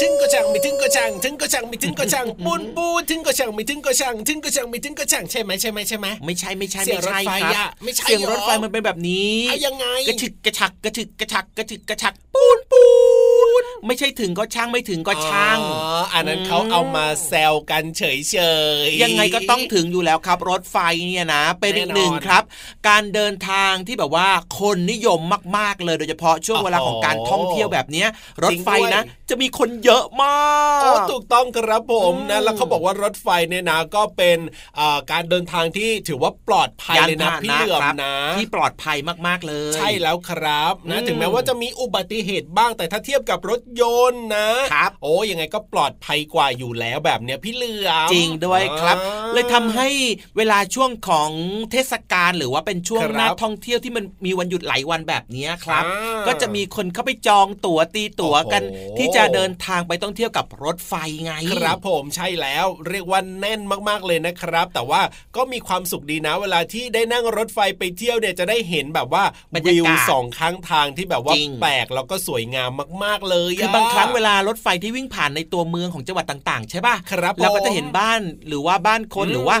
ถึงก็ช่างไม่ถึงก็ช่างถึงก็ช่างไม่ถึงก็ช่างปูนปูนถึงก็ช่างไม่ถึงก็ช่างถึงก็ช่างไม่ถึงก็ช่างใช่ไหมใช่ไหมใช่ไหมไม่ใช่ไม่ใช่เสียไม่งรถใช่ไฟครับอะไม่ใช่เสียงเหรอรถไฟมันเป็นแบบนี้เอายังไงกระฉึกกระชักกระฉึกกระชักกระฉึกกระชักปูนปูน ไม่ใช่ถึงก็ช่างไม่ถึงก็ช่างอ๋ออันนั้นเขาเอามาแซวกันเฉยเฉยๆยังไงก็ต้องถึงอยู่แล้วครับ รถไฟเนี่ยนะ เป็นอีกแน่นอนหนึ่งครับ การเดินทางที่แบบว่าคนนิยมมาก ๆ เลยโดยเฉพาะช่วงเวลาของการท่องเที่ยวแบบเนี้ยรถไฟนะ จะมีคนเยอะมากโอ้ถูกต้องครับผมอืนะมแล้วเขาบอกว่ารถไฟเนี่ยนะก็เป็นอ่าการเดินทางที่ถือว่าปลอดภัยเลยนะพาหพี่เหลือมครับนะที่ปลอดภัยมากๆเลย ใช่แล้วครับนะอืมถึงแม้ว่าจะมีอุบัติเหตุบ้างแต่ถ้าเทียบกับรถยนต์นะครับ โอ้ยังไงก็ปลอดภัยกว่าอยู่แล้วแบบเนี้ยพี่เหลือมจริงด้วยครับอ่าเลยทำให้เวลาช่วงของเทศกาลหรือว่าเป็นช่วงครับหน้าท่องเที่ยวที่มันมีวันหยุดหลายวันแบบเนี้ยครับอ่าก็จะมีคนเข้าไปจองตั๋วตีตั๋วกันโอ้โหที่จะเดินทางไปท่องเที่ยวกับรถไฟไง ครับผมใช่แล้วเรียกว่าแน่นมากๆเลยนะครับ แต่ว่าก็มีความสุขดีนะ เวลาที่ได้นั่งรถไฟไปเที่ยวเนี่ยจะได้เห็นแบบว่าบรรยากาศวิวสองข้างทางที่แบบว่าจริงแปลกแล้วก็สวยงามมาก ๆเลยคือบางครั้งเวลารถไฟที่วิ่งผ่านในตัวเมืองของจังหวัดต่างๆ ใช่ป่ะครับเราก็ผมจะเห็นบ้านหรือว่าบ้านคนอืมหรือว่า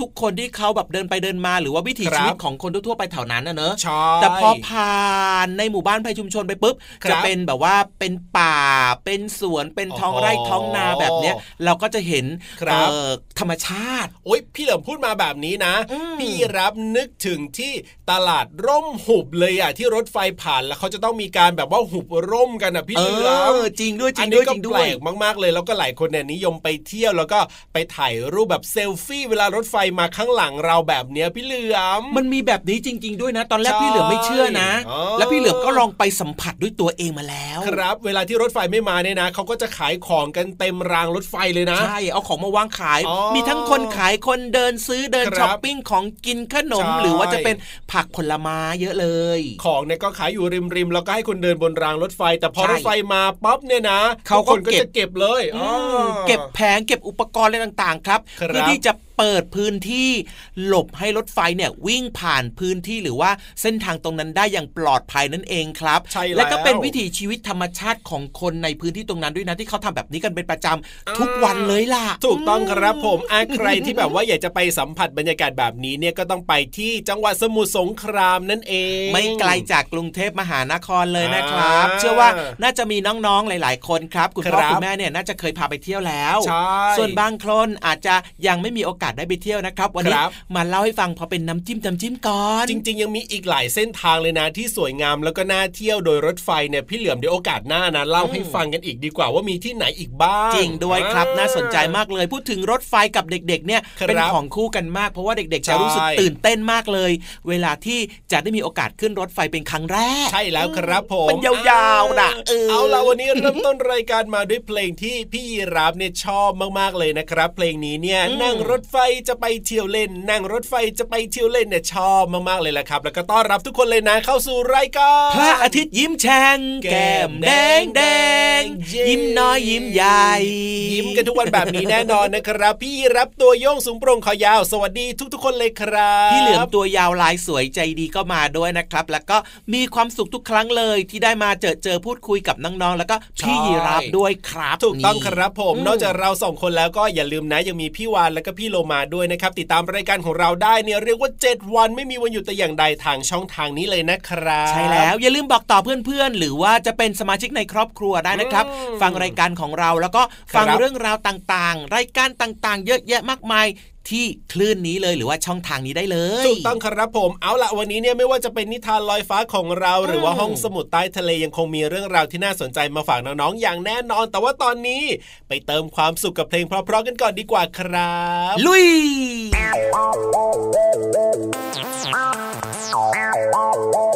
ทุกๆ คนที่เขาแบบเดินไปเดินมาหรือว่าวิถีครับชีวิตของคนทั่วๆไปแถวนั้นนะเนอะใช่แต่พอผ่านในหมู่บ้านภัยชุมชนไปปุ๊บครับจะเป็นแบบว่าเป็นป่าเป็นสวนเป็นท้องไร่อ๋อท้องนาแบบเนี้ยเราก็จะเห็นครับเอ่อธรรมชาติโอ้ยพี่เหลิมพูดมาแบบนี้นะอืมพี่รับนึกถึงที่ตลาดร่มหุบเลยอะที่รถไฟผ่านแล้วเขาจะต้องมีการแบบว่าหุบร่มกันอะพี่เอเหลือมอจริงด้วยจอัรินงนี้ด้วยก็จริงแปด้ลวยกมากๆเลยแล้วก็หลายคนเนี่ยนิยมไปเที่ยวแล้วก็ไปถ่ายรูปแบบเซลฟี่เวลารถไฟมาข้างหลังเราแบบเนี้ยพี่เหลือมมันมีแบบนี้จริง ๆ ด้วยนะ ตอนแรกใช่พี่เหลือมไม่เชื่อนะอ๋อแล้วพี่เหลือมก็ลองไปสัมผัสด้วยตัวเองมาแล้ว ครับ เวลาที่รถไฟไม่มาเนี่ยนะเขาก็จะขายของกันเต็มรางรถไฟเลยนะใช่เอาของมาวางขายอ๋อมีทั้งคนขายคนเดินซื้อเดินครับช้อปปิ้งของกินขนมใช่หรือว่าจะเป็นผักผลไม้เยอะเลย ของเนี่ยก็ขายอยู่ริมริมๆแล้วก็ให้คนเดินบนรางรถไฟ แต่พอใช่รถไฟมาปั๊บเนี่ยนะเขาก็ทุคนก็เก็บจะเก็บเลยอือ๋อมเก็บแผงเก็บอุปกรณ์อะไรต่างๆ ครับครับเพื่อที่จะ เปิดพื้นที่หลบให้รถไฟเนี่ยวิ่งผ่านพื้นที่หรือว่าเส้นทางตรงนั้นได้อย่างปลอดภัยนั่นเองครับใช่แล้วและก็เป็นวิถีชีวิตธรรมชาติของคนในพื้นที่ตรงนั้นด้วยนะที่เขาทำแบบนี้กันเป็นประจำทุกวันเลยล่ะ ถูกต้องครับผมอะใครที่แบบว่าอยากจะไปสัมผัสบรรยากาศแบบนี้เนี่ยก็ต้องไปที่จังหวัดสมุทรสงครามนั่นเอง ไม่ไกลจากกรุงเทพมหานครเลยนะครับอ่าเชื่อว่าน่าจะมีน้องๆหลาย ๆ คนครับ คุณพ่อครับคุณแม่เนี่ยน่าจะเคยพาไปเที่ยวแล้วใช่ส่วนบางคนอาจจะยังไม่มีโอกาสสได้ไปเที่ยวนะครับ วันนี้มาเล่าให้ฟังพอเป็นน้ำจิ้มน้ำจิ้มก่อน จริง ๆ ยังมีอีกหลายเส้นทางเลยนะที่สวยงามแล้วก็น่าเที่ยวโดยรถไฟเนี่ยพี่เหลือมเดี๋ยวโอกาสหน้านะเล่าให้ฟังกันอีกดีกว่าว่ามีที่ไหนอีกบ้างจริงด้วยครับน่าสนใจมากเลย พูดถึงรถไฟกับเด็กๆเนี่ยเป็นของคู่กันมากเพราะว่าเด็กๆจะรู้สึกตื่นเต้นมากเลย เวลาที่จะได้มีโอกาสขึ้นรถไฟเป็นครั้งแรก ใช่แล้วครับผมมันยาวๆนะเอาละวันนี้เริ่มต้นรายการมาด้วยเพลงที่พี่รับเนี่ยชอบมากๆเลยนะครับ เพลงนี้เนี่ยนั่งรถไฟจะไปเที่ยวเล่น นั่งรถไฟจะไปเที่ยวเล่นเนี่ยชอบมากๆเลยแหละครับ แล้วก็ต้อนรับทุกคนเลยนะเข้าสู่รายการพระอาทิตย์ยิ้มแฉ่งแก้มแดงแดงยิ้มน้อยยิ้มใหญ่ ยิ้มกันทุกวันแบบนี้แน่นอนนะครับ พี่รับตัวโยงสูงโปร่งคอยาวสวัสดีทุกๆคนเลยครับพี่เหลือมตัวยาวลายสวยใจดีก็มาด้วยนะครับ แล้วก็มีความสุขทุกครั้งเลยที่ได้มาเจอเจอพูดคุยกับน้องๆแล้วก็พี่ยีรับด้วยครับถูกต้องครับผมนอกจากเราสองคนแล้วก็อย่าลืมนะยังมีพี่วานแล้วก็พี่โลมาด้วยนะครับ ติดตามรายการของเราได้เนี่ยเรียกว่า 7 วันไม่มีวันหยุดแต่อย่างใดทางช่องทางนี้เลยนะครับ ใช่แล้วอย่าลืมบอกต่อเพื่อนๆ หรือว่าจะเป็นสมาชิกในครอบครัวได้นะครับ ฟังรายการของเราแล้วก็ฟังเรื่องราวต่างๆ รายการต่างๆ เยอะแยะมากมาย ที่คลื่นนี้เลยหรือว่าช่องทางนี้ได้เลยถูกต้องครับผมเอาละวันนี้เนี่ยไม่ว่าจะเป็นนิทานลอยฟ้าของเรา หรือว่าห้องสมุดใต้ทะเลยังคงมีเรื่องราวที่น่าสนใจมาฝากน้องๆอย่างแน่นอน แต่ว่าตอนนี้ไปเติมความสุขกับเพลงเพราะๆกันก่อนดีกว่าครับ ลุย Oh,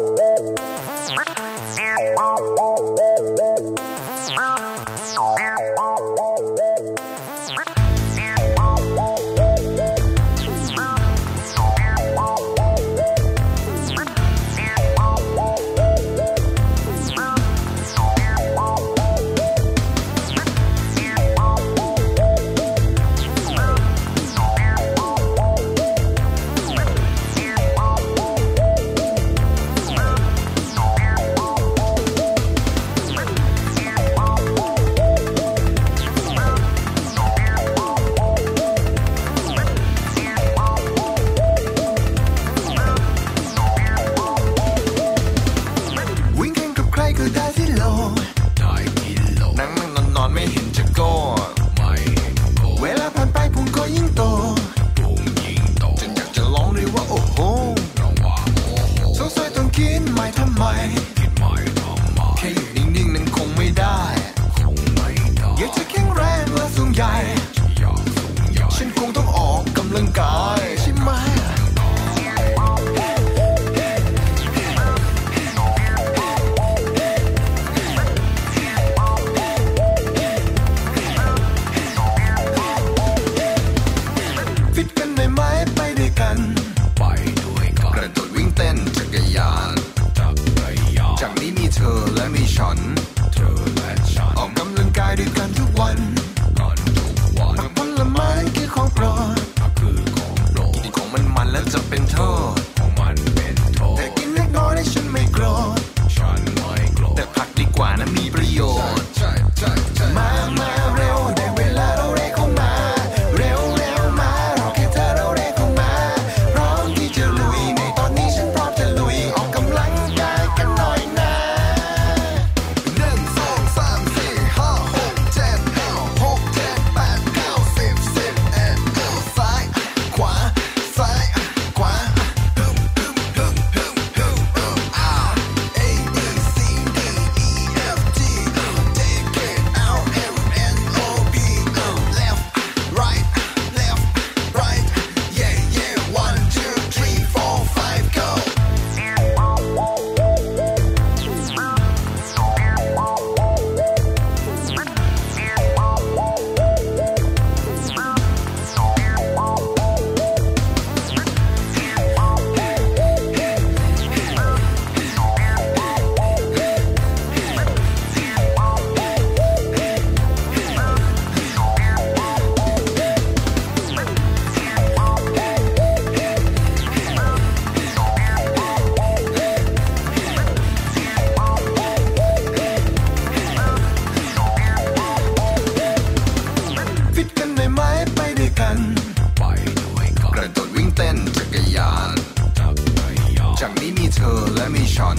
นี้มีเธอและมีฉัน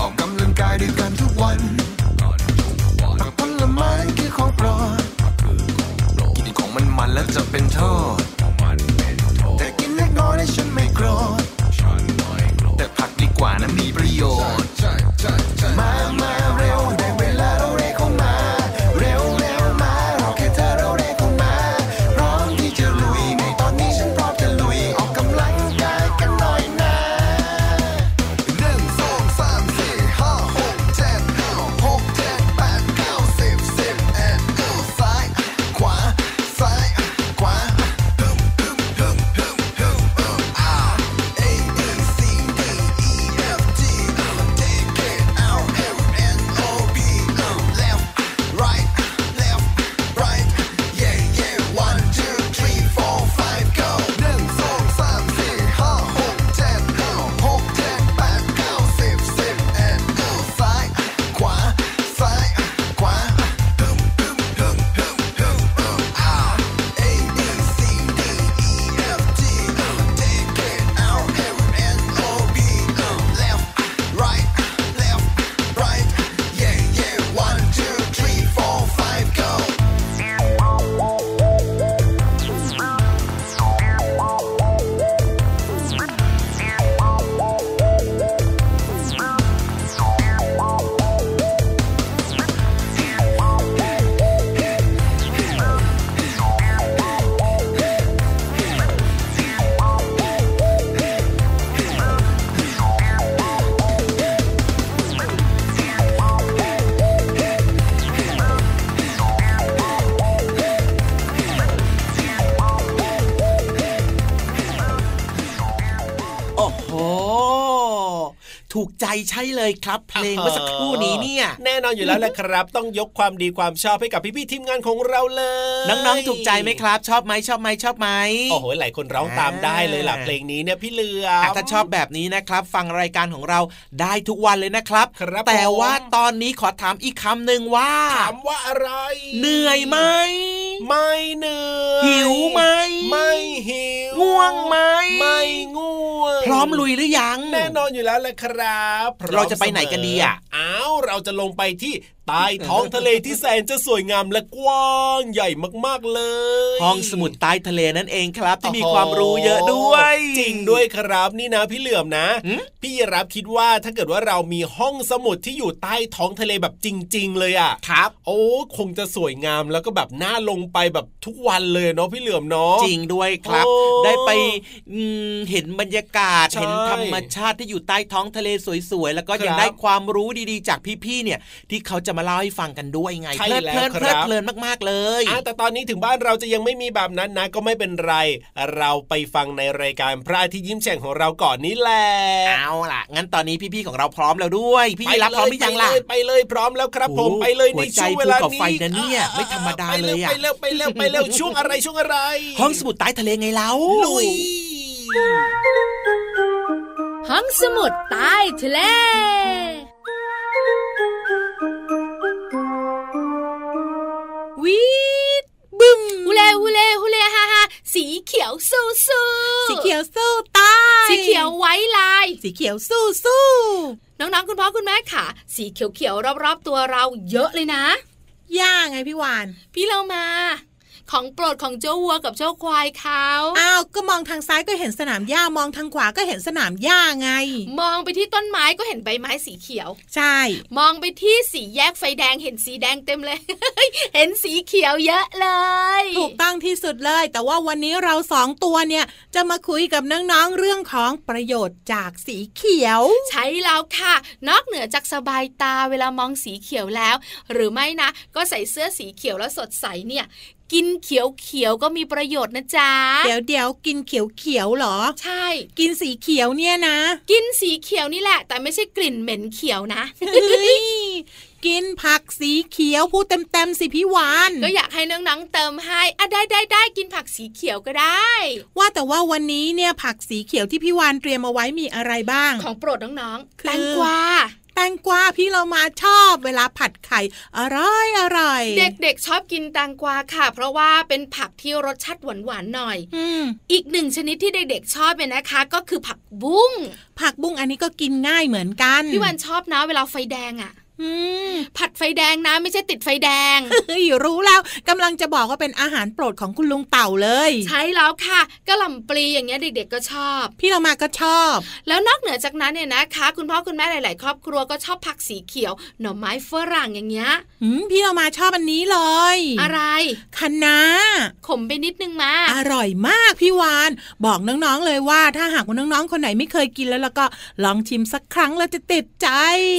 ออกกำลังกายด้วยกันทุกวันผักผลไม้คือของโปรดกินของมันมันแล้วจะเป็นโทษ ใจใช่เลยครับเพลงเมื่อสักครู่นี้เนี่ย แน่นอนอยู่แล้วแหละครับ ต้องยกความดีความชอบให้กับพี่ๆทีมงานของเราเลย น้องๆถูกใจไหมครับ ชอบไหมชอบไหมชอบไหมโอ้โหหลายคนร้องตามได้เลยล่ะอ่าเพลงนี้เนี่ยพี่เหลืออะมถ้าชอบแบบนี้นะครับ ฟังรายการของเราได้ทุกวันเลยนะครับครับแต่ผมว่าตอนนี้ขอถามอีกคำหนึ่งว่าถามว่าอะไร เหนื่อยไหมไม่เหนื่อยหิวไหมไม่หิวง่วงไหมไม่ง่วงพร้อมลุยหรือยัง แน่นอนอยู่แล้วแหละครับพอมเราจะไปไหนกันดีอะเสมอ้าวเราจะลงไปที่ ใต้ท้องทะเลที่แสนจะสวยงามและกว้างใหญ่มากๆเลย ห้องสมุดใต้ทะเลนั่นเองครับ ที่มีความรู้เยอะด้วย จริงด้วยครับนี่นะพี่เหลื่อมนะหืมพี่รับคิดว่าถ้าเกิดว่าเรามีห้องสมุดที่อยู่ใต้ท้องทะเลแบบจริง ๆ เลยอะครับ โอ้คงจะสวยงามแล้วก็แบบน่าลงไปแบบทุกวันเลยเนาะพี่เหลื่อมเนาะจริงด้วยครับโอ้ได้ไปอืมเห็นบรรยากาศใช่เห็นธรรมชาติที่อยู่ใต้ท้องทะเลสวยๆแล้วก็ยังครับได้ความรู้ดีๆ จากพี่ๆเนี่ยที่เขาจะมาเล่าให้ฟังกันด้วยไงใช่เพลิดเพลินแล้วครับเพลิดเพลินมากๆเลยอะแต่ตอนนี้ถึงบ้านเราจะยังไม่มีแบบนั้นนะ ก็ไม่เป็นไร เราไปฟังในรายการพระอาทิตย์ยิ้มแฉ่งของเราก่อนนี่แหละเอาล่ะ งั้นตอนนี้พี่ๆของเราพร้อมแล้วด้วย พี่ยีรับพร้อมหรือยังล่ะไปเลยไปเลยพร้อมแล้วครับผมโอ้ไปเลยในหัวใจช่วงเวลาภูเขานี้ไฟนะเนี่ยไม่ธรรมดาเลยอะไปเร็วไปเร็วไปเร็วไปเร็วช่วงอะไรช่วงอะไร ห้องสมุดใต้ทะเลไงเล่าลุยห้องสมุดใต้ทะเล สีเขียวสู้สู้น้องๆคุณพ่อคุณแม่ค่ะ สีเขียวๆรอบๆตัวเราเยอะเลยนะย่าไงพี่วาน พี่เรามา ของโปรดของเจ้าวัวกับเจ้าควายเขาอ้าวก็มองทางซ้ายก็เห็นสนามหญ้ามองทางขวาก็เห็นสนามหญ้าไง มองไปที่ต้นไม้ก็เห็นใบไม้สีเขียว ใช่ มองไปที่สีแยกไฟแดงเห็นสีแดงเต็มเลย เห็นสีเขียวเยอะเลย ถูกต้องที่สุดเลย แต่ว่าวันนี้เราสองตัวเนี่ยจะมาคุยกับน้องๆเรื่องของประโยชน์จากสีเขียว ใช่แล้วค่ะ นอกเหนือจากสบายตาเวลามองสีเขียวแล้ว หรือไม่นะ ก็ใส่เสื้อสีเขียวแล้วสดใสเนี่ย กินเขียวเขียวๆก็มีประโยชน์นะจ๊ะเดี๋ยวเดี๋ยวกินเขียวเขียวๆเหรอ ใช่ กินสีเขียวเนี่ยนะ กินสีเขียวนี่แหละ แต่ไม่ใช่กลิ่นเหม็นเขียวนะเฮ้ยกินผักสีเขียวพูดเต็มๆสิพี่วานก็อยากให้น้องๆเติมให้อะได้ได้ได้กินผักสีเขียวก็ได้ ว่าแต่ว่าวันนี้เนี่ยผักสีเขียวที่พี่วานเตรียมเอาไว้มีอะไรบ้าง ของโปรดน้องๆคือแตงกวาแตงกวาพี่เรามาชอบเวลาผัดไข่อร่อยอร่อยเด็กๆชอบกินแตงกวาค่ะ เพราะว่าเป็นผักที่รสชาติหวานๆหน่อยอืมอีกหนึ่งชนิดที่เด็กๆชอบเนี่ยนะคะ ก็คือผักบุ้งผักบุ้งอันนี้ก็กินง่ายเหมือนกันพี่วันชอบนะเวลาไฟแดงอะ่ะอืม ผัดไฟแดงนะไม่ใช่ติดไฟแดงเฮ้ยรู้แล้วกำลังจะบอกว่าเป็นอาหารโปรดของคุณลุงเต่าเลย ใช่แล้วค่ะกะหล่ำปลีอย่างเงี้ยเด็ก ๆ ก็ชอบ พี่เรามาก็ชอบ แล้วนอกเหนือจากนั้นเนี่ยนะคะ คุณพ่อคุณแม่หลาย ๆ ครอบครัวก็ชอบผักสีเขียว หน่อไม้ฝรั่งอย่างเงี้ยอืมพี่เรามาชอบอันนี้เลย อะไรคะน้าขมไปนิดนึงมาอร่อยมากพี่วานบอกน้องๆเลยว่าถ้าหากว่าน้องๆคนไหนไม่เคยกินแล้วแล้วก็ลองชิมสักครั้งแล้วจะติดใจ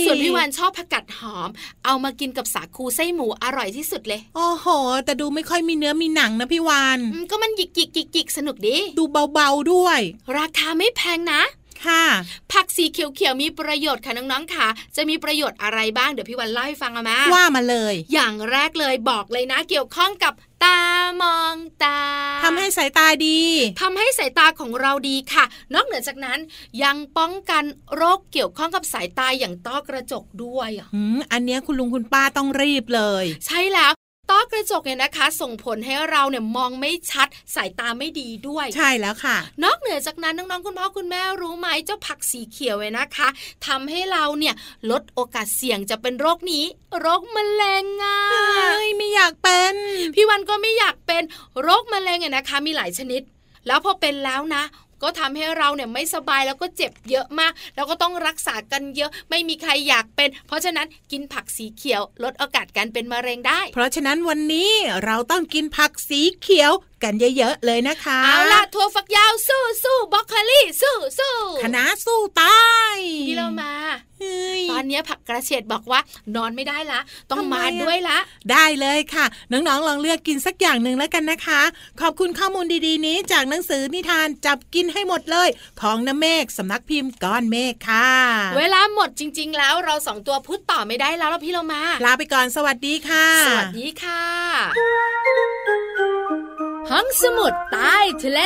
ส่วนพี่วานชอบผักกาดหอม เอามากินกับสาคูไส้หมูอร่อยที่สุดเลยโอ้โห แต่ดูไม่ค่อยมีเนื้อมีหนังนะพี่วานอืมก็มันหยิกหยิกหยิกหยิกสนุกดี ดูเบาๆด้วย ราคาไม่แพงนะค่ะผักสีเขียวๆมีประโยชน์ค่ะน้องๆค่ะ จะมีประโยชน์อะไรบ้างเดี๋ยวพี่วันเล่าให้ฟังเอามาว่ามาเลย อย่างแรกเลยบอกเลยนะ เกี่ยวข้องกับ ตามองตาทำให้สายตาดีทำให้สายตาของเราดีค่ะ นอกเหนือจากนั้นยังป้องกันโรคเกี่ยวข้องกับสายตาอย่างต้อกระจกด้วยอะอืมอันเนี้ยคุณลุงคุณป้าต้องรีบเลย ใช่แล้วต้ อกระจกเนี่ยนะคะ ส่งผลให้เราเนี่ยมองไม่ชัดสายตาไม่ดีด้วย ใช่แล้วค่ะ นอกเหนือจากนั้นน้องๆคุณพ่อคุณแม่รู้ไหมเจ้าผักสีเขียวเนี่ยนะคะทำให้เราเนี่ยลดโอกาสเสี่ยงจะเป็นโรคนี้ โรคมะเร็งอะเอ้ยไม่อยากเป็น พี่วันก็ไม่อยากเป็นโรคมะเร็งเนี่ยนะคะ มีหลายชนิดแล้วพอเป็นแล้วนะ ก็ทำให้เราเนี่ยไม่สบายแล้วก็เจ็บเยอะมาก แล้วก็ต้องรักษากันเยอะไม่มีใครอยากเป็น เพราะฉะนั้นกินผักสีเขียว ลดโอกาสการเป็นมะเร็งได้ เพราะฉะนั้นวันนี้เราต้องกินผักสีเขียว กันเยอะๆเลยนะคะ เอาล่ะถั่วฝักยาวสู้สู้บรอกโคลีสู้สู้คณะสู้ตายพี่เรามาเฮ้ยตอนเนี้ยผักกระเฉดบอกว่านอนไม่ได้ละ ต้องทำไมมาอะด้วยละ ได้เลยค่ะ น้องๆลองเลือกกินสักอย่างหนึ่งแล้วกันนะคะ ขอบคุณข้อมูลดีๆ นี้จากหนังสือนิทานจับกินให้หมดเลย ของน้ำเมฆสำนักพิมพ์ก้อนเมฆค่ะ เวลาหมดจริง ๆ แล้วเราสองตัวพูดต่อไม่ได้แล้วแล้วพี่เรามา ลาไปก่อนสวัสดีค่ะ สวัสดีค่ะ ห้องสมุดใต้ทะเล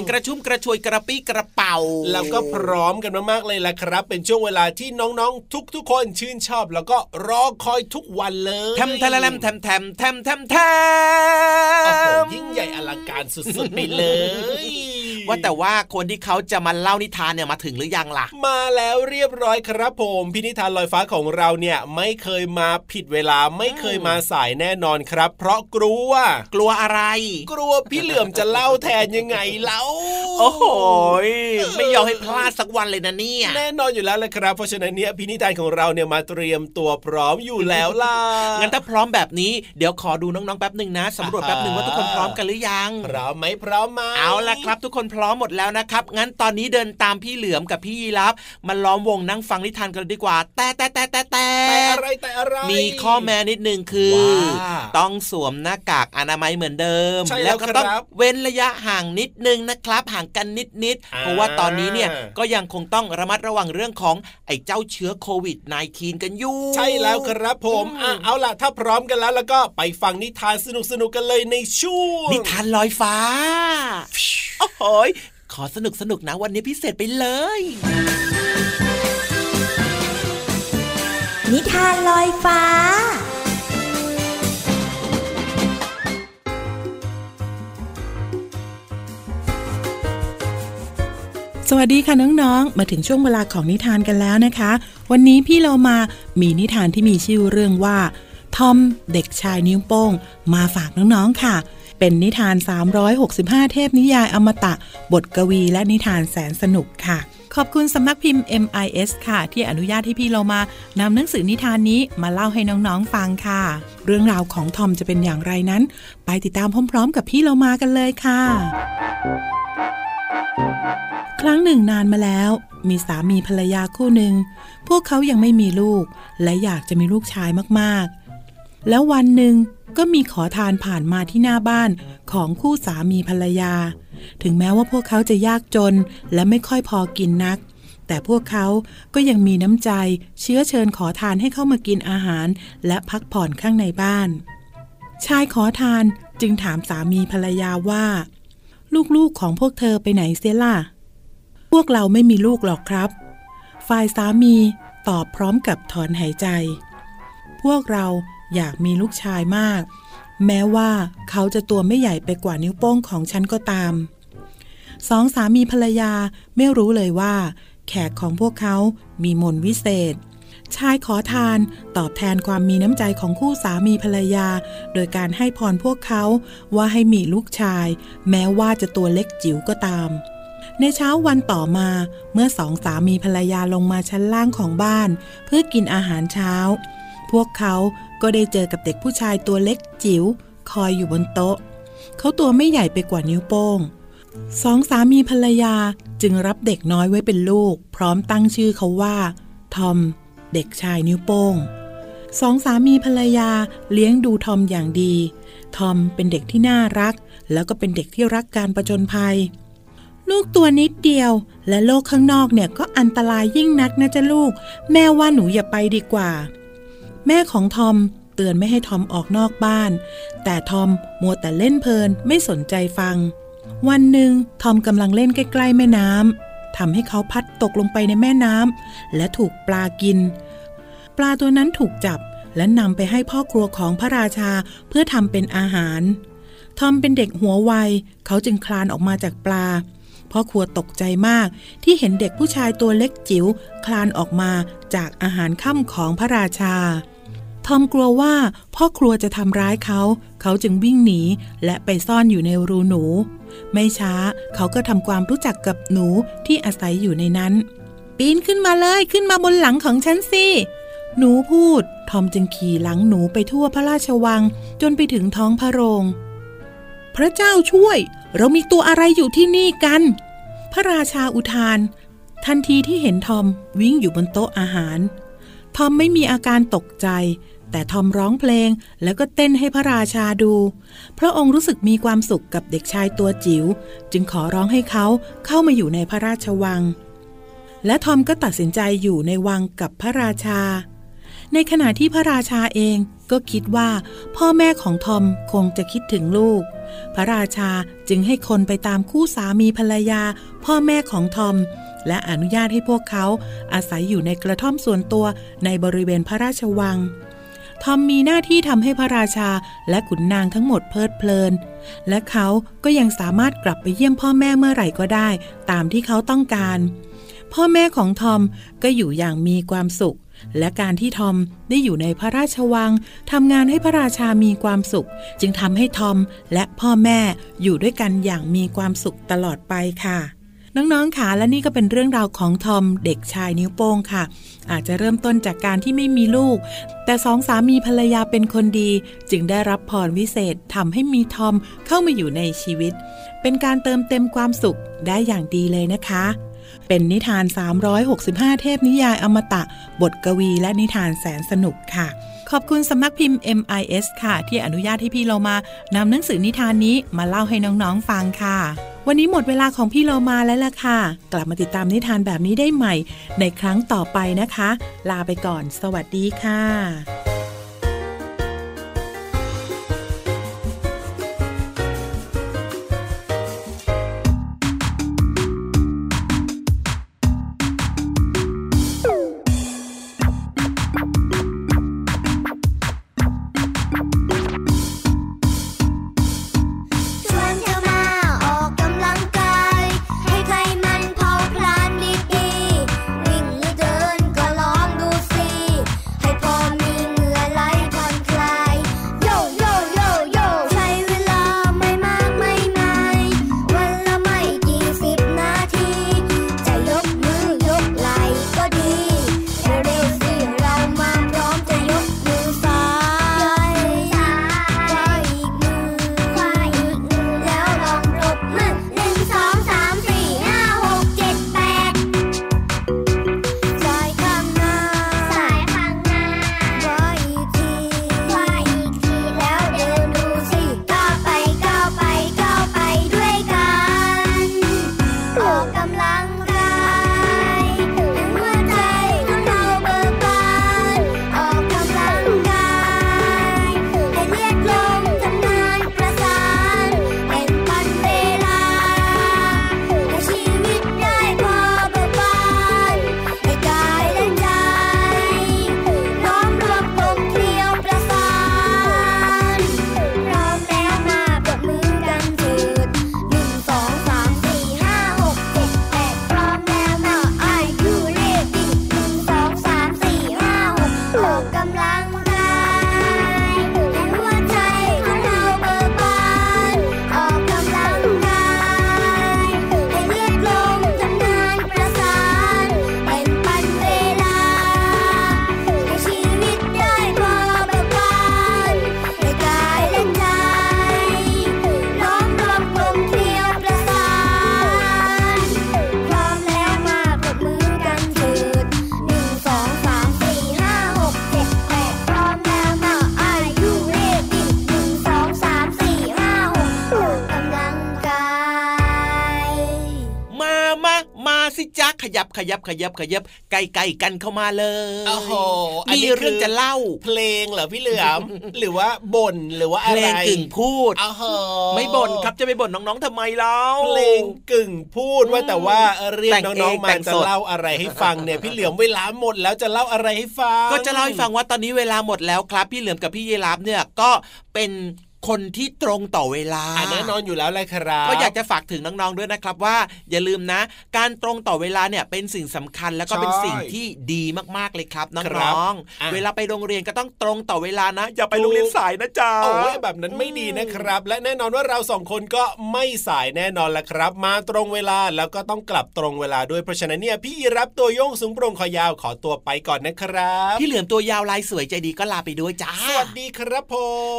งกระชุ่มกระชวยกระปี้กระเป๋าแล้วก็พร้อมกันมากๆเลยแหละครับ เป็นช่วงเวลาที่น้องๆ ทุก ๆ คนชื่นชอบ แล้วก็รอคอยทุกวันเลยแทมทะละแลมแทมแทมแทมแทมแทโอ้โหมยิ่งใหญ่อลังการสุดๆไปเลย ว่าแต่ว่าคนที่เขาจะมาเล่านิทานเนี่ยมาถึงหรือยังล่ะ มาแล้วเรียบร้อยครับผมพินิธานลอยฟ้าของเราเนี่ยไม่เคยมาผิดเวลาไม่เคยมาสายแน่นอนครับ เพราะกลัว กลัวอะไร กลัวพี่เหลื่อมจะเล่าแทนยังไงเล่าโอ้โหยไม่ยอมให้พลาดสักวันเลยนะเนี่ยแน่นอนอยู่แล้วเลยครับ เพราะฉะนั้นเนี่ยพินิธานของเราเนี่ยมาเตรียมตัวพร้อมอยู่แล้วล่ะงั้นถ้าพร้อมแบบนี้เดี๋ยวขอดูน้องๆแป๊บหนึ่งนะสำรวจแป๊บหนึ่งว่าทุกคนพร้อมกันหรือยังพร้อมไหมพร้อมไหมเอาละครับทุกคนพร้อมหมดแล้วนะครับ งั้นตอนนี้เดินตามพี่เหลือมกับพี่ยีรับมาล้อมวงนั่งฟังนิทานกันเลยดีกว่าแต่แต่แต่แต่แต่แต่อะไรแต่อะไรมีข้อแม้นิดนึงคือว่าต้องสวมหน้ากากอนามัยเหมือนเดิมใช่แล้วก็ต้องครับเว้นระยะห่างนิดนึงนะครับ ห่างกันนิดนิดๆอ่าเพราะว่าตอนนี้เนี่ยก็ยังคงต้องระมัดระวังเรื่องของไอ้เจ้าเชื้อโควิด -19 กันอยู่ ใช่แล้วครับผมอืมอะเอาล่ะถ้าพร้อมกันแล้วแล้วก็ไปฟังนิทานสนุกๆกันเลยในช่วงนิทานลอยฟ้าโอ้โหยขอสนุกสนุกๆนะวันนี้พิเศษไปเลย นิทานลอยฟ้าจวัสดีค่ะน้องๆ มาถึงช่วงเวลาของนิทานกันแล้วนะคะ วันนี้พี่เรามามีนิทานที่มีชื่อเรื่องว่า ทอมเด็กชายนิ้วโป้ง มาฝากน้องๆค่ะ เป็นนิทาน 365 เทพนิยายอมตะ บทกวีและนิทานแสนสนุกค่ะ ขอบคุณสำนักพิมพ์ MIS ค่ะ ที่อนุญาตให้พี่เรามานำหนังสือนิทานนี้มาเล่าให้น้องๆฟังค่ะ เรื่องราวของทอมจะเป็นอย่างไรนั้น ไปติดตามพร้อม ๆ กับพี่เรามากันเลยค่ะ ครั้งหนึ่งนานมาแล้ว มีสามีภรรยาคู่หนึ่ง พวกเขายังไม่มีลูก และอยากจะมีลูกชายมากๆ แล้ววันหนึ่ง ก็มีขอทานผ่านมาที่หน้าบ้านของคู่สามีภรรยา ถึงแม้ว่าพวกเขาจะยากจนและไม่ค่อยพอกินนัก แต่พวกเขาก็ยังมีน้ำใจเชื้อเชิญขอทานให้เข้ามากินอาหาร และพักผ่อนข้างในบ้าน ชายขอทานจึงถามสามีภรรยาว่า ลูกๆของพวกเธอไปไหนเสียล่ะ พวกเราไม่มีลูกหรอกครับ ฝ่ายสามีตอบพร้อมกับถอนหายใจ พวกเรา อยากมีลูกชายมาก แม้ว่าเขาจะตัวไม่ใหญ่ไปกว่านิ้วโป้งของฉันก็ตาม สองสามีภรรยาไม่รู้เลยว่า แขกของพวกเขามีมนวิเศษ ชายขอทานตอบแทนความมีน้ำใจของคู่สามีภรรยา โดยการให้พรพวกเขาว่าให้มีลูกชาย แม้ว่าจะตัวเล็กจิ๋วก็ตามในเช้าวันต่อมาเมื่อสองสามีภรรยาลงมาชั้นล่างของบ้าน เพื่อกินอาหารเช้า พวกเขา ก็ได้เจอกับเด็กผู้ชายตัวเล็กจิ๋วคอยอยู่บนโต๊ะ เขาตัวไม่ใหญ่ไปกว่านิ้วโป้งสองสามีภรรยาจึงรับเด็กน้อยไว้เป็นลูก พร้อมตั้งชื่อเขาว่า ทอม เด็กชายนิ้วโป้งสองสามีภรรยาเลี้ยงดูทอมอย่างดี ทอมเป็นเด็กที่น่ารัก แล้วก็เป็นเด็กที่รักการประจนภัย ลูกตัวนิดเดียว และโลกข้างนอกเนี่ยก็อันตรายยิ่งนักนะจ๊ะลูก แม่ว่าหนูอย่าไปดีกว่า แม่ของทอมเตือนไม่ให้ทอมออกนอกบ้าน แต่ทอมมัวแต่เล่นเพลินไม่สนใจฟัง วันหนึ่งทอมกำลังเล่นใกล้ ๆ แม่น้ำทำให้เขาพัดตกลงไปในแม่น้ำและถูกปลากิน ปลาตัวนั้นถูกจับและนำไปให้พ่อครัวของพระราชาเพื่อทำเป็นอาหาร ทอมเป็นเด็กหัวไว เขาจึงคลานออกมาจากปลา พ่อครัวตกใจมากที่เห็นเด็กผู้ชายตัวเล็กจิ๋วคลานออกมาจากอาหารค่ำของพระราชา ทอมกลัวว่าพ่อครัวจะทำร้ายเขา เขาจึงวิ่งหนี และไปซ่อนอยู่ในรูหนู ไม่ช้าเขาก็ทำความรู้จักกับหนูที่อาศัยอยู่ในนั้น ปีนขึ้นมาเลยขึ้นมาบนหลังของฉันสิ หนูพูด ทอมจึงขี่หลังหนูไปทั่วพระราชวัง จนไปถึงท้องพระโรง พระเจ้าช่วย เรามีตัวอะไรอยู่ที่นี่กัน พระราชาอุทาน ทันทีที่เห็นทอมวิ่งอยู่บนโต๊ะอาหาร ทอมไม่มีอาการตกใจ แต่ทอมร้องเพลงแล้วก็เต้นให้พระราชาดู พระองค์รู้สึกมีความสุขกับเด็กชายตัวจิ๋วจึงขอร้องให้เขาเข้ามาอยู่ในพระราชวัง และทอมก็ตัดสินใจอยู่ในวังกับพระราชา ในขณะที่พระราชาเองก็คิดว่าพ่อแม่ของทอมคงจะคิดถึงลูก พระราชาจึงให้คนไปตามคู่สามีภรรยา พ่อแม่ของทอม และอนุญาตให้พวกเขาอาศัยอยู่ในกระท่อมส่วนตัวในบริเวณพระราชวัง ทอมมีหน้าที่ทำให้พระราชาและขุนนางทั้งหมดเพลิดเพลิน และเขาก็ยังสามารถกลับไปเยี่ยมพ่อแม่เมื่อไหร่ก็ได้ ตามที่เขาต้องการ พ่อแม่ของทอมก็อยู่อย่างมีความสุขและการที่ทอมได้อยู่ในพระราชวังทำงานให้พระราชามีความสุข จึงทำให้ทอมและพ่อแม่อยู่ด้วยกันอย่างมีความสุขตลอดไปค่ะ น้องๆค่ะและนี่ก็เป็นเรื่องราวของทอมเด็กชายนิ้วโป้งค่ะ อาจจะเริ่มต้นจากการที่ไม่มีลูก แต่สองสามีภรรยาเป็นคนดี จึงได้รับพรวิเศษทำให้มีทอมเข้ามาอยู่ในชีวิต เป็นการเติมเต็มความสุขได้อย่างดีเลยนะคะ เป็นนิทาน 365 เทพนิยายอมตะ บทกวีและนิทานแสนสนุกค่ะขอบคุณสำนักพิมพ์ MIS ค่ะ ที่อนุญาตให้พี่เรามานำหนังสือนิทานนี้มาเล่าให้น้อง ๆ ฟังค่ะ วันนี้หมดเวลาของพี่เรามาแล้วล่ะค่ะ กลับมาติดตามนิทานแบบนี้ได้ใหม่ ในครั้งต่อไปนะคะ ลาไปก่อน สวัสดีค่ะ ขยับขยับขยับใกล้ๆกันเข้ามาเลยโอ้โหอันมีนี้คือเรื่องจะเล่า เพลงเหรอพี่เหลือมหรือว่าบ่นหรือว่าเพอะไรลงกึ่งพูดอ้าวเหรอไม่บ่นครับจะไปบ่นน้องๆทำไมเล่าเพลงกึ่งพูดว่าแต่ว่าเรียกแต่งน้เอองงๆมาแต่งจะสดเล่าอะไรให้ฟังเนี่ยพี่เหลือมเวลาหมดแล้วจะเล่าอะไรให้ฟัง ก็จะเล่าให้ฟังว่าตอนนี้เวลาหมดแล้วครับ พี่เหลือมกับพี่ยีราฟเนี่ยก็เป็น คนที่ตรงต่อเวลาอะแน่นอนอยู่แล้วแหละครับ ก็อยากจะฝากถึงน้องๆด้วยนะครับว่าอย่าลืมนะ การตรงต่อเวลาเนี่ยเป็นสิ่งสำคัญแล้วก็เป็นสิ่งที่ดีมากๆเลยครับครัน้บองอะๆเวลาไปโรงเรียนก็ต้องตรงต่อเวลานะ อย่าไปโรงเรียนสายนะจ๊ะโอ้ยแบบนั้นไม่ดีนะครับ และแน่นอนว่าเราสองคนก็ไม่สายแน่นอนละครับ มาตรงเวลาแล้วก็ต้องกลับตรงเวลาด้วยเพราะฉะนั้นเนี่ยพี่รับตัวโยงสูงโปร่งคอยาวขอตัวไปก่อนนะครับพี่เหลือมตัวยาวลายสวยใจดีก็ลาไปด้วยจ้าสวัสดีครับผ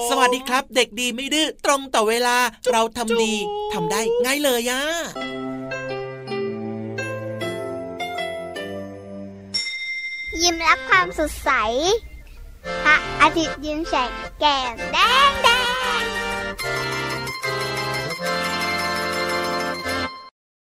มสวัสดีครับเด็กดีไม่ดื้อตรงต่อเวลาเราทำดีทำได้ง่ายเลยย่ายิ้มรับความสดใสพระอาทิตย์ยิ้มแฉกแก้มแดงแดง